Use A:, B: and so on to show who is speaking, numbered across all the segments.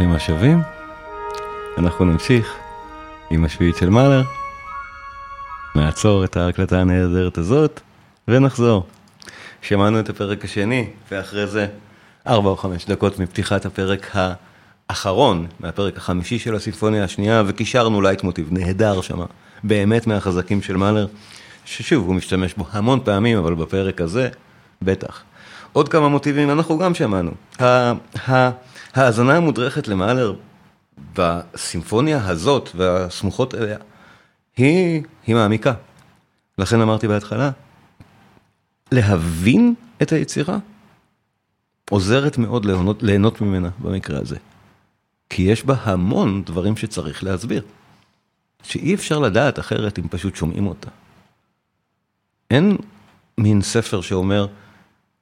A: ברוכים השבים. אנחנו נמשיך עם השביעית של מאלר. נעצור את ההקלטה הנהדרת הזאת ונחזור. שמענו את הפרק השני, ואחרי זה ארבע או חמש דקות מפתיחת הפרק האחרון, מהפרק החמישי של הסימפוניה השנייה, וקישרנו לייטמוטיב נהדר שמה, באמת מהחזקים של מאלר, ששוב, הוא משתמש בו המון פעמים, אבל בפרק הזה, בטח. עוד כמה מוטיבים אנחנו גם שמענו. ההאזנה המודרכת למאלר בסימפוניה הזאת והסמוכות אליה, היא, היא מעמיקה. לכן אמרתי בהתחלה, להבין את היצירה עוזרת מאוד ליהנות, ליהנות ממנה במקרה הזה. כי יש בה המון דברים שצריך להסביר. שאי אפשר לדעת אחרת אם פשוט שומעים אותה. אין מין ספר שאומר,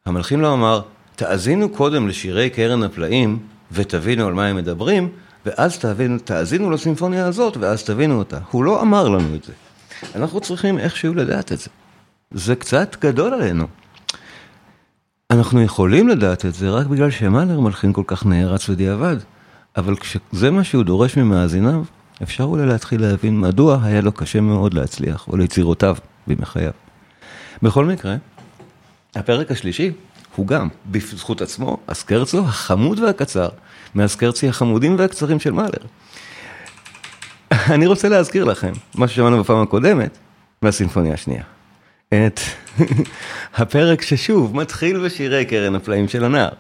A: המלחין לא אמר, תאזינו קודם לשירי קרן הפלאים ותבינו על מה הם מדברים, ואז תאזינו, תאזינו לסימפוניה הזאת ואז תבינו אותה. הוא לא אמר לנו את זה. אנחנו צריכים איכשהו לדעת את זה. זה קצת גדול עלינו. אנחנו יכולים לדעת את זה רק בגלל שמאלר מלחין כל כך נערץ בדיעבד, אבל כשזה מה שהוא דורש ממאזיניו, אפשר אולי להתחיל להבין מדוע היה לו קשה מאוד להצליח, או ליצירותיו בימי חייו. בכל מקרה, הפרק השלישי הוא גם, בזכות עצמו, הסקרצו החמוד והקצר, מהסקרצי החמודים והקצרים של מאלר. אני רוצה להזכיר לכם, מה ששמענו בפעם הקודמת, מהסימפוניה השנייה. את הפרק ששוב מתחיל בשירי קרן הפלאים של הנער.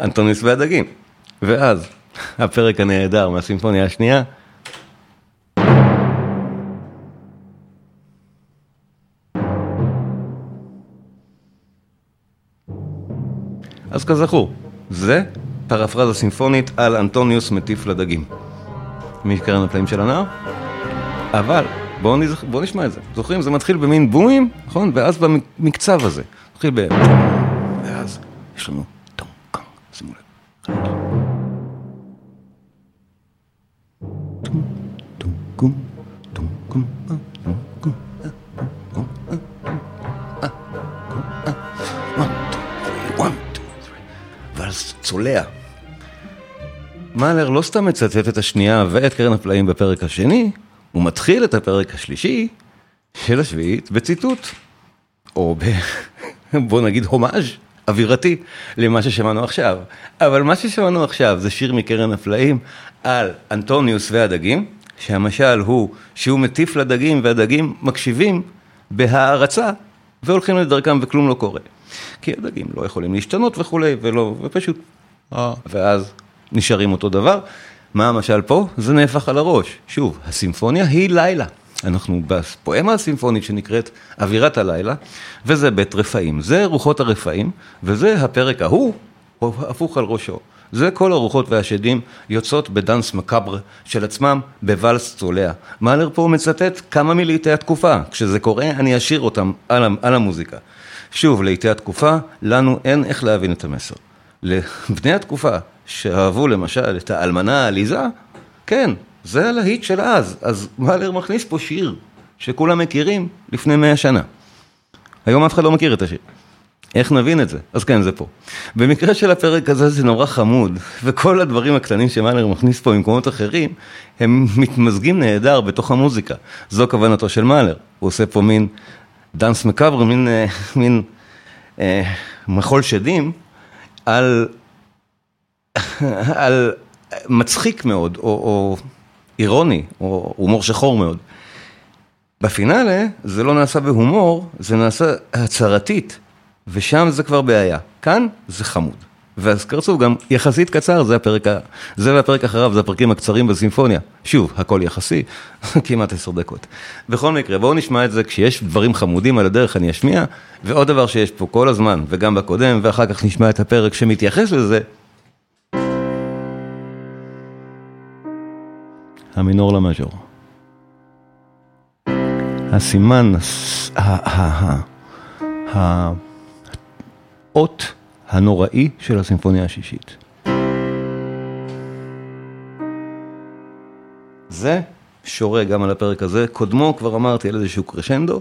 A: אנטוניס והדגים. ואז, הפרק הנהדר מהסימפוניה השנייה, אז כזכור, זה פרפרזה סימפונית על אנטוניוס מטיף לדגים. מקרן הפלאים של הנער, אבל בואו נזכ... בוא נשמע את זה. זוכרים? זה מתחיל במין בומים, נכון? ואז במקצב הזה. מתחיל ב... ואז יש לנו טום קאנג, שימו לב. צולע. מאלר לא סתם מצטט את השנייה ואת קרן הפלאים בפרק השני, הוא מתחיל את הפרק השלישי של השביעית בציטוט, או ב... בוא נגיד הומאז' אווירתי למה ששמענו עכשיו. אבל מה ששמענו עכשיו זה שיר מקרן הפלאים על אנטוניוס והדגים, שהמשל הוא שהוא מטיף לדגים והדגים מקשיבים בהערצה והולכים לדרכם וכלום לא קורה. כי הדגים לא יכולים להשתנות וכולי, ולא, ופשוט, ואז נשארים אותו דבר. מה המשל פה? זה נהפך על הראש. שוב, הסימפוניה היא לילה. אנחנו בפואמה הסימפונית שנקראת אווירת הלילה, וזה בית רפאים. זה רוחות הרפאים, וזה הפרק ההוא, הפוך על ראשו. זה כל הרוחות והשדים יוצאות בדאנס מקאבר של עצמם בוואלס צולע. מאלר פה מצטט כמה מלעיתי התקופה, כשזה קורה אני אשאיר אותם על, על המוזיקה. שוב, לעיתי התקופה, לנו אין איך להבין את המסר. לבני התקופה, שאהבו למשל את האלמנה העליזה, כן, זה הלהיט של אז, אז מאלר מכניס פה שיר שכולם מכירים לפני מאה שנה. היום אף אחד לא מכיר את השיר. איך נבין את זה? אז כן, זה פה. במקרה של הפרק הזה זה נורא חמוד, וכל הדברים הקטנים שמאלר מכניס פה במקומות אחרים, הם מתמזגים נהדר בתוך המוזיקה. זו כוונתו של מאלר. הוא עושה פה מין דאנס מקאבר, מין, אה, מין אה, מחול שדים, על על מצחיק מאוד, או, או אירוני, או הומור שחור מאוד. בפינאלה זה לא נעשה בהומור, זה נעשה הצהרתית, ושם זה כבר בעיה. כאן זה חמוד. ואז קרצוב גם יחסית קצר, זה הפרק, זה והפרק אחריו, זה הפרקים הקצרים בסימפוניה. שוב, הכל יחסי, כמעט עשר דקות. בכל מקרה, בואו נשמע את זה, כשיש דברים חמודים על הדרך אני אשמיע, ועוד דבר שיש פה כל הזמן, וגם בקודם, ואחר כך נשמע את הפרק שמתייחס לזה, המינור למז'ור. הסימן, האות הנוראי של הסימפוניה השישית. זה שורה גם על הפרק הזה, קודמו כבר אמרתי על איזשהו קרשנדו,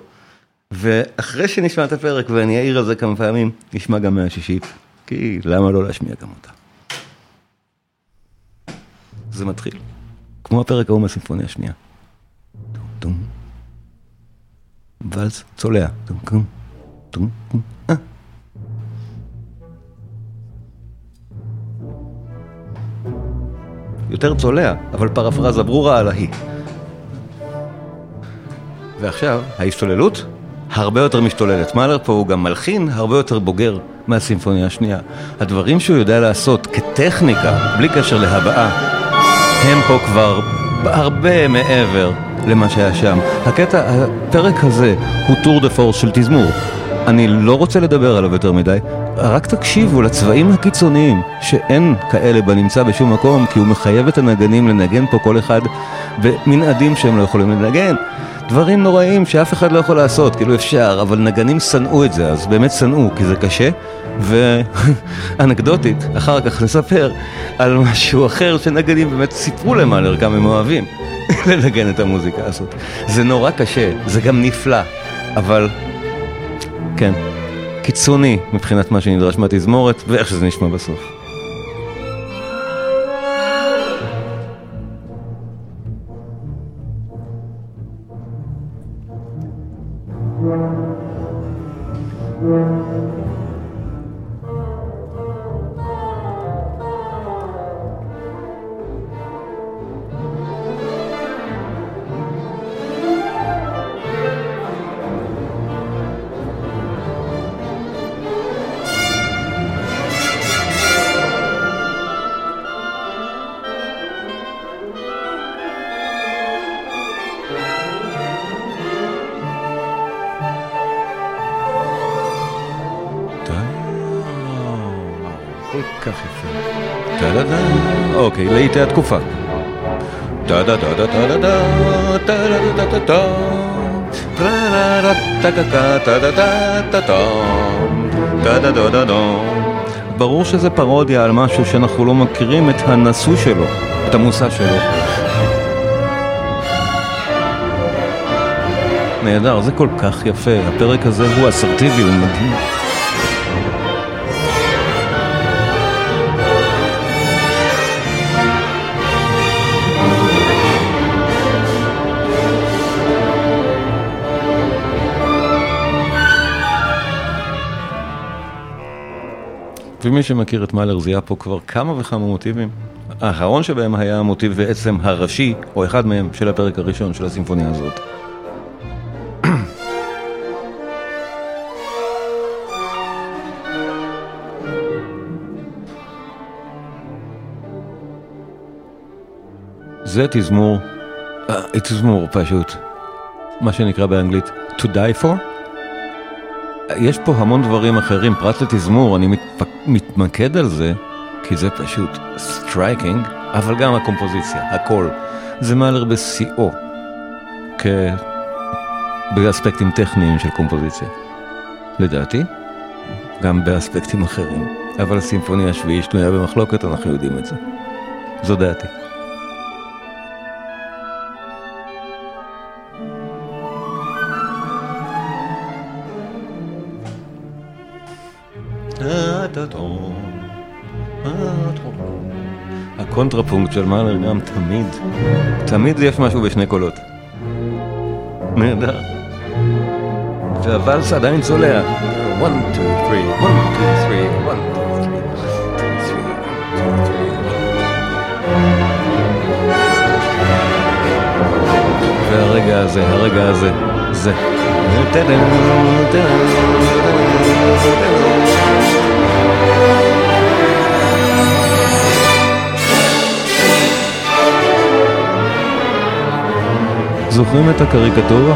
A: ואחרי שנשמע את הפרק ואני אעיר על זה כמה פעמים, נשמע גם מהשישית, כי למה לא להשמיע גם אותה. זה מתחיל. כמו הפרק ההוא מהסימפוניה השנייה. טום, צולע. טום, טום, טום, טום, יותר צולע, אבל פרפרזה ברורה על ההיא. ועכשיו, ההשתוללות הרבה יותר משתוללת. מאלר פה הוא גם מלחין הרבה יותר בוגר מהסימפוניה השנייה. הדברים שהוא יודע לעשות כטכניקה, בלי קשר להבעה, הם פה כבר הרבה מעבר למה שהיה שם. הקטע, הפרק הזה הוא טור דה פורס של תזמור. אני לא רוצה לדבר עליו יותר מדי, רק תקשיבו לצבעים הקיצוניים, שאין כאלה בנמצא בשום מקום, כי הוא מחייב את הנגנים לנגן פה כל אחד במנעדים שהם לא יכולים לנגן. דברים נוראים שאף אחד לא יכול לעשות, כאילו אפשר, אבל נגנים שנאו את זה, אז באמת שנאו, כי זה קשה. ואנקדוטית, אחר כך נספר על משהו אחר שנגנים באמת סיפרו למאלר כמה הם אוהבים לנגן את המוזיקה הזאת. זה נורא קשה, זה גם נפלא, אבל כן, קיצוני מבחינת מה שנדרש מהתזמורת ואיך שזה נשמע בסוף. כך יפה. טה-דה-דה, אוקיי, לעיתי התקופה. ברור שזה פרודיה על משהו שאנחנו לא מכירים את הנשוא שלו, את המושא שלו. נהדר, זה כל כך יפה, הפרק הזה הוא אסרטיבי, הוא מדהים. ומי שמכיר את מאלר זיהה פה כבר כמה וכמה מוטיבים. האחרון שבהם היה המוטיב בעצם הראשי, או אחד מהם, של הפרק הראשון של הסימפוניה הזאת. זה תזמור, אה, תזמור פשוט, מה שנקרא באנגלית to die for. יש פה המון דברים אחרים, פרט לתזמור, אני מתפק... מתמקד על זה, כי זה פשוט striking, אבל גם הקומפוזיציה, הכל. זה מאלר בשיאו. באספקטים טכניים של קומפוזיציה. לדעתי, גם באספקטים אחרים. אבל הסימפוניה השביעית שנויה במחלוקת, אנחנו יודעים את זה. זו דעתי. הקונטרפונקט של מאלר גם תמיד, תמיד יש משהו בשני קולות. נהדר. והוואלס עדיין צולע. 1, 2, 3, 1, 2, 3, 1, והרגע הזה, הרגע הזה, זה. זוכרים את הקריקטורה?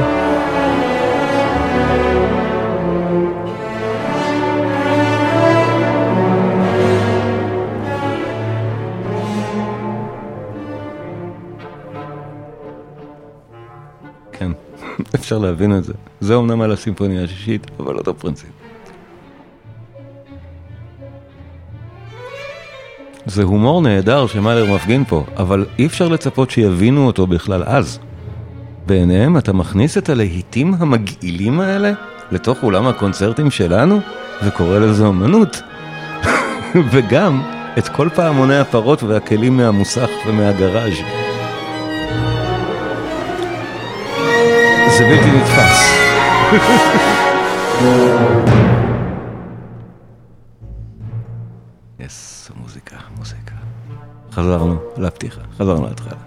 A: כן, אפשר להבין את זה. זה אומנם על הסימפוניה השישית, אבל אותו פרינציפ. זה הומור נהדר שמאלר מפגין פה, אבל אי אפשר לצפות שיבינו אותו בכלל אז. בעיניהם אתה מכניס את הלהיטים המגעילים האלה לתוך אולם הקונצרטים שלנו וקורא לזה אומנות. וגם את כל פעמוני הפרות והכלים מהמוסך ומהגראז'. זה בלתי נתפס. יס, מוזיקה, מוזיקה. חזרנו לפתיחה, חזרנו להתחלה.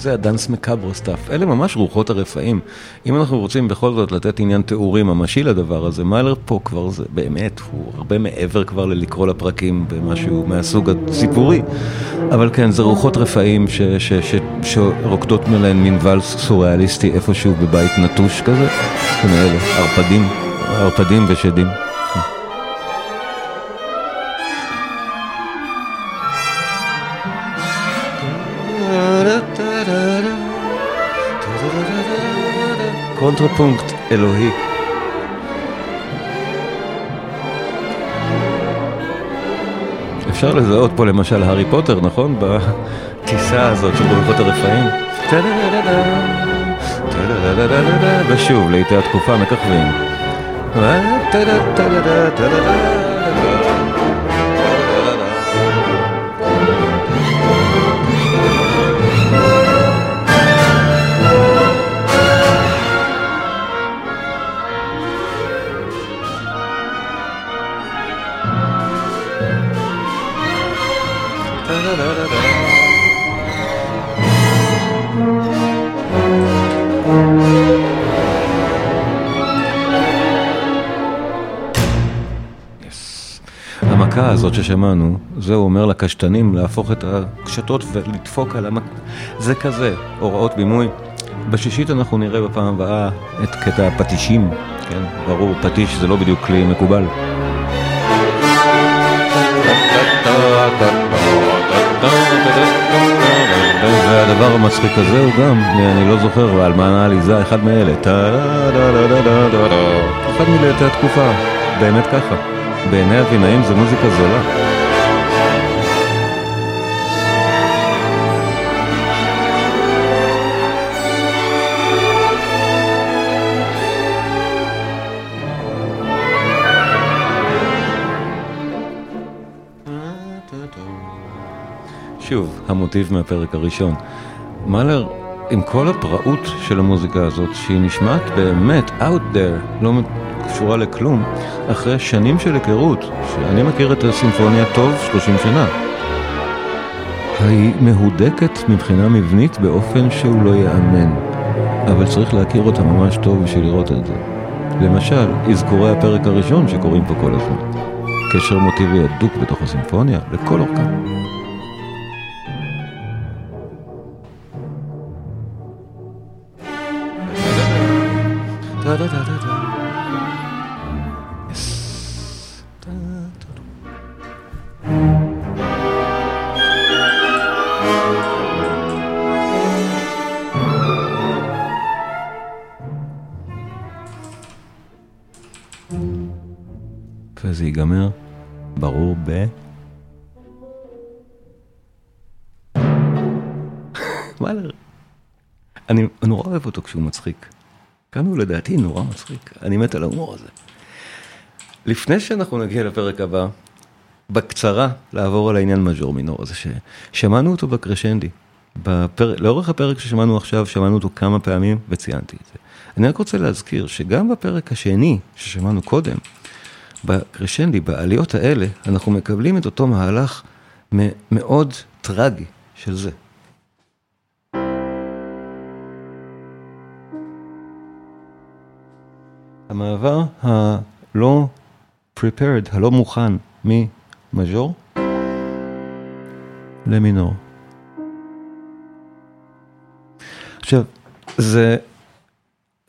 A: זה ה danse macabre stuff, אלה ממש רוחות הרפאים. אם אנחנו רוצים בכל זאת לתת עניין תיאורי ממשי לדבר הזה, מאלר פה כבר זה באמת, הוא הרבה מעבר כבר ללקרוא לפרקים במשהו מהסוג הסיפורי. אבל כן, זה רוחות רפאים שרוקדות מלהן מין ואלס סוריאליסטי איפשהו בבית נטוש כזה, מאלה, ערפדים, ערפדים ושדים. קונטרפונקט אלוהי. אפשר לזהות פה למשל הארי פוטר, נכון? בטיסה הזאת של רוחות הרפאים. ושוב, לעיתי התקופה מככבים. הזאת ששמענו, זה הוא אומר לקשתנים להפוך את הקשתות ולדפוק על המכה, זה כזה, הוראות בימוי. בשישית אנחנו נראה בפעם הבאה את קטע הפטישים, כן, ברור, פטיש זה לא בדיוק כלי מקובל. והדבר המצחיק הזה הוא גם, אני לא זוכר, ועל מה העליזה, אחד מאלה. אחד מלעיתי התקופה, באמת ככה. בעיני הבינאים זה מוזיקה זולה. שוב, המוטיב מהפרק הראשון. מאלר, עם כל הפראות של המוזיקה הזאת, שהיא נשמעת באמת out there, לא קשורה לכלום, אחרי שנים של היכרות, שאני מכיר את הסימפוניה טוב 30 שנה. היא מהודקת מבחינה מבנית באופן שהוא לא ייאמן, אבל צריך להכיר אותה ממש טוב בשביל לראות את זה. למשל, אזכורי הפרק הראשון שקורים פה כל הזמן. קשר מוטיבי הדוק בתוך הסימפוניה, לכל אורכה. da da da da da אותו כשהוא מצחיק. כאן הוא לדעתי נורא מצחיק, אני מת על ההומור הזה. לפני שאנחנו נגיע לפרק הבא, בקצרה לעבור על העניין מז'ור מינור הזה, ששמענו אותו בקרשנדי. בפר... לאורך הפרק ששמענו עכשיו, שמענו אותו כמה פעמים וציינתי את זה. אני רק רוצה להזכיר שגם בפרק השני ששמענו קודם, בקרשנדי, בעליות האלה, אנחנו מקבלים את אותו מהלך מאוד טרגי של זה. המעבר הלא prepared, הלא מוכן, ממז'ור למינור. עכשיו, זה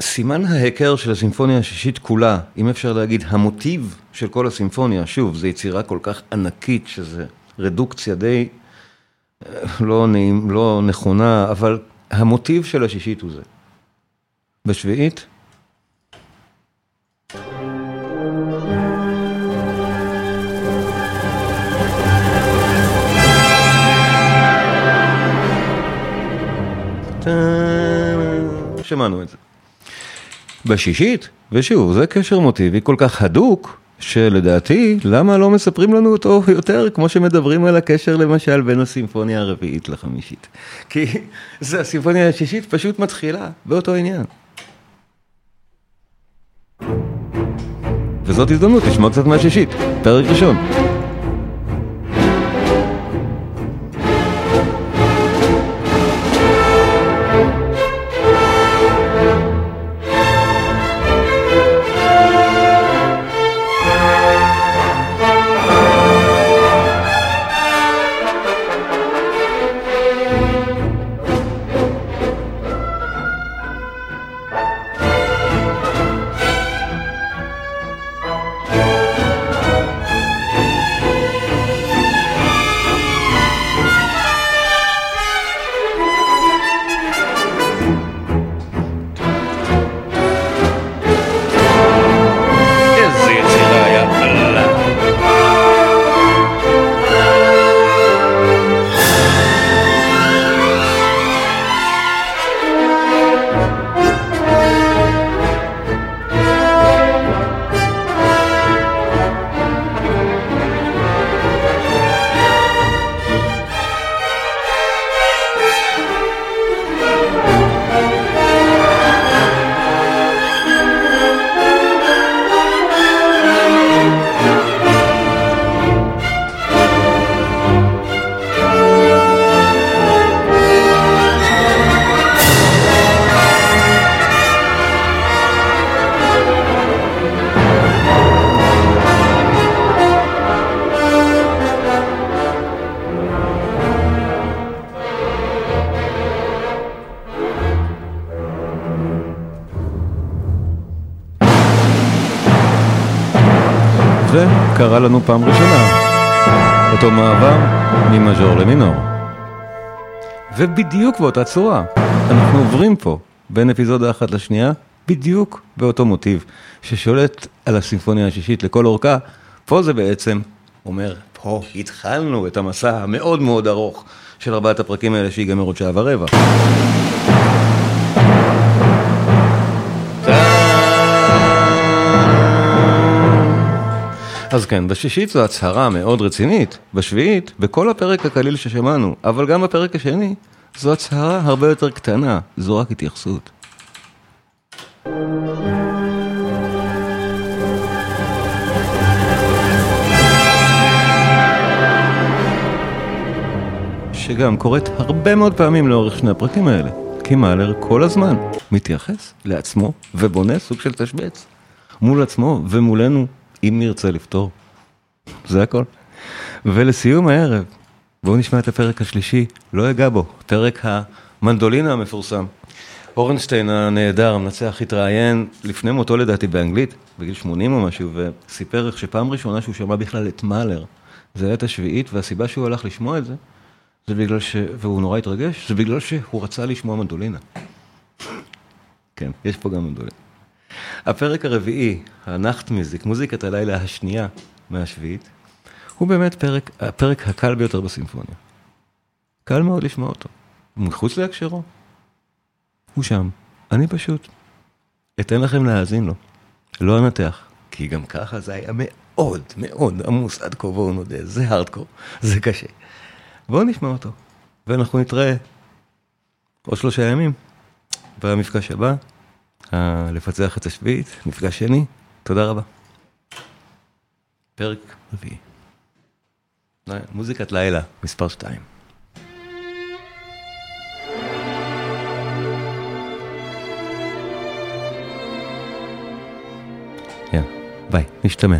A: סימן ההיכר של הסימפוניה השישית כולה, אם אפשר להגיד, המוטיב של כל הסימפוניה, שוב, זו יצירה כל כך ענקית, שזה רדוקציה די לא, נעים, לא נכונה, אבל המוטיב של השישית הוא זה. בשביעית, שמענו את זה. בשישית, ושוב, זה קשר מוטיבי כל כך הדוק, שלדעתי, למה לא מספרים לנו אותו יותר כמו שמדברים על הקשר למשל בין הסימפוניה הרביעית לחמישית? כי זה הסימפוניה השישית פשוט מתחילה באותו עניין. וזאת הזדמנות לשמוע קצת מהשישית, פרק ראשון. לנו פעם ראשונה, אותו מעבר ממז'ור למינור. ובדיוק באותה צורה, אנחנו עוברים פה בין אפיזודה אחת לשנייה, בדיוק באותו מוטיב ששולט על הסימפוניה השישית לכל אורכה, פה זה בעצם אומר, פה התחלנו את המסע המאוד מאוד ארוך של ארבעת הפרקים האלה שיגמר עוד שעה ורבע. אז כן, בשישית זו הצהרה מאוד רצינית, בשביעית, בכל הפרק הקליל ששמענו, אבל גם בפרק השני, זו הצהרה הרבה יותר קטנה, זו רק התייחסות. שגם קורית הרבה מאוד פעמים לאורך שני הפרקים האלה, כי מאלר כל הזמן מתייחס לעצמו ובונה סוג של תשבץ מול עצמו ומולנו, אם נרצה לפתור. זה הכל. ולסיום הערב, בואו נשמע את הפרק השלישי, לא אגע בו, פרק המנדולינה המפורסם. אורנשטיין הנהדר, המנצח, התראיין לפני מותו לדעתי באנגלית, בגיל 80 או משהו, וסיפר איך שפעם ראשונה שהוא שמע בכלל את מאלר, זה היה את השביעית, והסיבה שהוא הלך לשמוע את זה, זה בגלל ש... והוא נורא התרגש, זה בגלל שהוא רצה לשמוע מנדולינה. כן, יש פה גם מנדולינה. הפרק הרביעי, הנחט מיזיק, מוזיקת הלילה השנייה מהשביעית, הוא באמת פרק, הפרק הקל ביותר בסימפוניה. קל מאוד לשמוע אותו. מחוץ להקשרו. הוא שם. אני פשוט אתן לכם להאזין לו. לא אנתח, כי גם ככה זה היה מאוד מאוד עמוס עד כה, בואו נודה, זה הארדקור, זה קשה. בואו נשמע אותו, ואנחנו נתראה עוד שלושה ימים במפגש הבא, לפצח את השביעית, מפגש שני, תודה רבה. פרק רביעי. מוזיקת לילה, מספר שתיים. יאללה, ביי, נשתמע.